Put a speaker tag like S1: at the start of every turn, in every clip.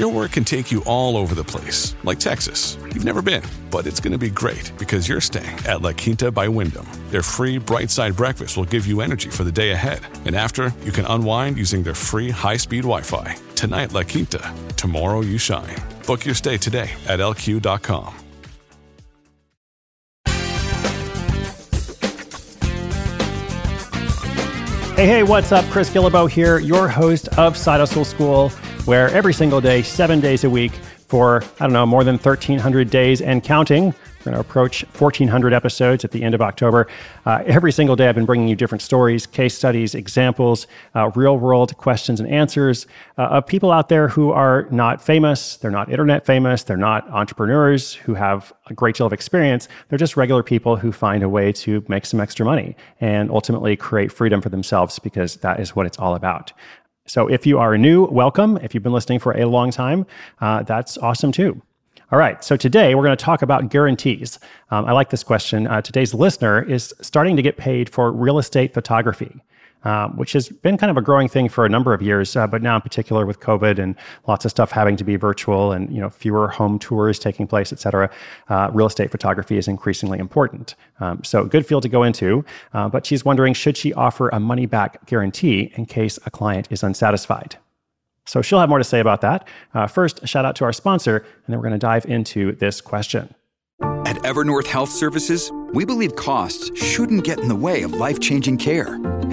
S1: Your work can take you all over the place, like Texas. You've never been, but it's going to be great because you're staying at La Quinta by Wyndham. Their free bright side breakfast will give you energy for the day ahead. And after, you can unwind using their free high speed Wi Fi. Tonight, La Quinta. Tomorrow, you shine. Book your stay today at lq.com.
S2: Hey, hey, what's up? Chris Guillebeau here, your host of Side Hustle School, where every single day, seven days a week, for, I don't know, more than 1,300 days and counting, we're going to approach 1,400 episodes at the end of October. Uh, every single day, I've been bringing you different stories, case studies, examples, uh, real world questions and answers uh, of people out there who are not famous. They're not internet famous. They're not entrepreneurs who have a great deal of experience. They're just regular people who find a way to make some extra money and ultimately create freedom for themselves because that is what it's all about. So if you are new, welcome. If you've been listening for a long time, uh, that's awesome too. All right, so today we're going to talk about guarantees. Um, I like this question. Uh, today's listener is starting to get paid for real estate photography. Um, which has been kind of a growing thing for a number of years, uh, but now in particular with COVID and lots of stuff having to be virtual and you know fewer home tours taking place, et cetera, uh, real estate photography is increasingly important. Um, so good field to go into, uh, but she's wondering should she offer a money back guarantee in case a client is unsatisfied. So she'll have more to say about that. Uh, first, shout out to our sponsor, and then we're going to dive into this question.
S3: At Evernorth Health Services, we believe costs shouldn't get in the way of life changing care,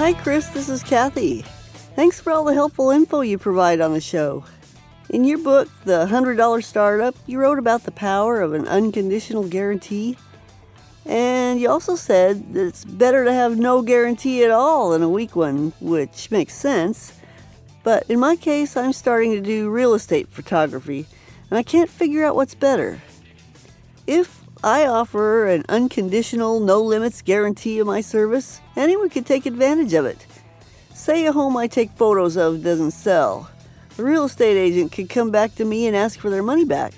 S4: Hi Chris, this is Kathy. Thanks for all the helpful info you provide on the show. In your book, The $100 Startup, you wrote about the power of an unconditional guarantee. And you also said that it's better to have no guarantee at all than a weak one, which makes sense. But in my case, I'm starting to do real estate photography, and I can't figure out what's better. If I offer an unconditional, no limits guarantee of my service, anyone can take advantage of it. Say a home I take photos of doesn't sell. The real estate agent could come back to me and ask for their money back.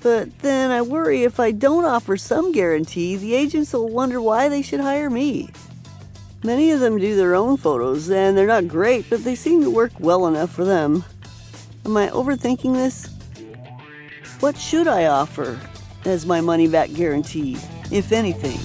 S4: But then I worry if I don't offer some guarantee, the agents will wonder why they should hire me. Many of them do their own photos, and they're not great, but they seem to work well enough for them. Am I overthinking this? What should I offer as my money back guarantee, if anything?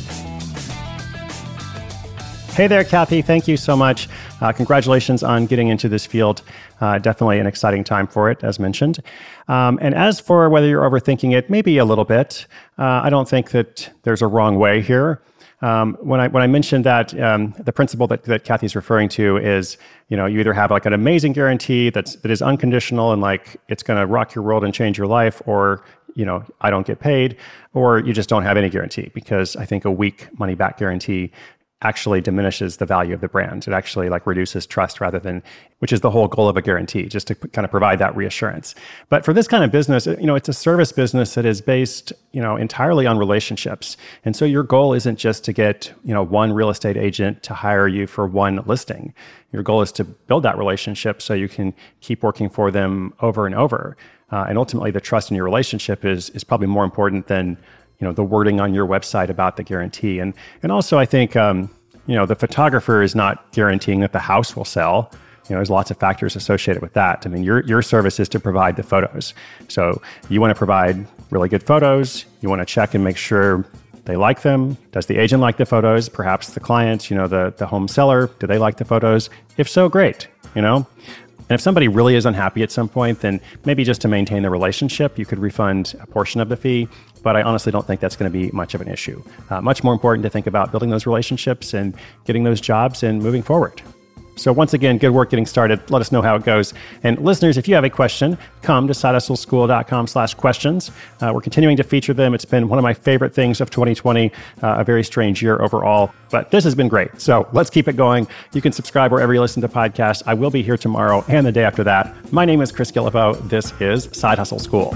S2: Hey there, Kathy. Thank you so much. Uh, congratulations on getting into this field. Uh, definitely an exciting time for it, as mentioned. Um, and as for whether you're overthinking it, maybe a little bit. Uh, I don't think that there's a wrong way here. Um, when I when I mentioned that um, the principle that, that Kathy's referring to is you know you either have like an amazing guarantee that's that is unconditional and like it's going to rock your world and change your life, or you know I don't get paid, or you just don't have any guarantee because I think a weak money back guarantee actually diminishes the value of the brand. It actually like reduces trust rather than, which is the whole goal of a guarantee, just to kind of provide that reassurance. But for this kind of business, you know, it's a service business that is based, you know, entirely on relationships. And so your goal isn't just to get, you know, one real estate agent to hire you for one listing. Your goal is to build that relationship so you can keep working for them over and over. Uh, and ultimately, the trust in your relationship is is probably more important than you know the wording on your website about the guarantee and and also i think um, you know the photographer is not guaranteeing that the house will sell You know, there's lots of factors associated with that. I mean, your, your service is to provide the photos. So you want to provide really good photos. You want to check and make sure they like them. Does the agent like the photos? Perhaps the client, you know, the, the home seller, do they like the photos? If so, great, you know? And if somebody really is unhappy at some point, then maybe just to maintain the relationship, you could refund a portion of the fee. But I honestly don't think that's going to be much of an issue. Uh, much more important to think about building those relationships and getting those jobs and moving forward. So once again, good work getting started. Let us know how it goes. And listeners, if you have a question, come to sidehustleschool.com slash questions. Uh, we're continuing to feature them. It's been one of my favorite things of 2020, uh, a very strange year overall, but this has been great. So let's keep it going. You can subscribe wherever you listen to podcasts. I will be here tomorrow and the day after that. My name is Chris Guillebeau. This is Side Hustle School.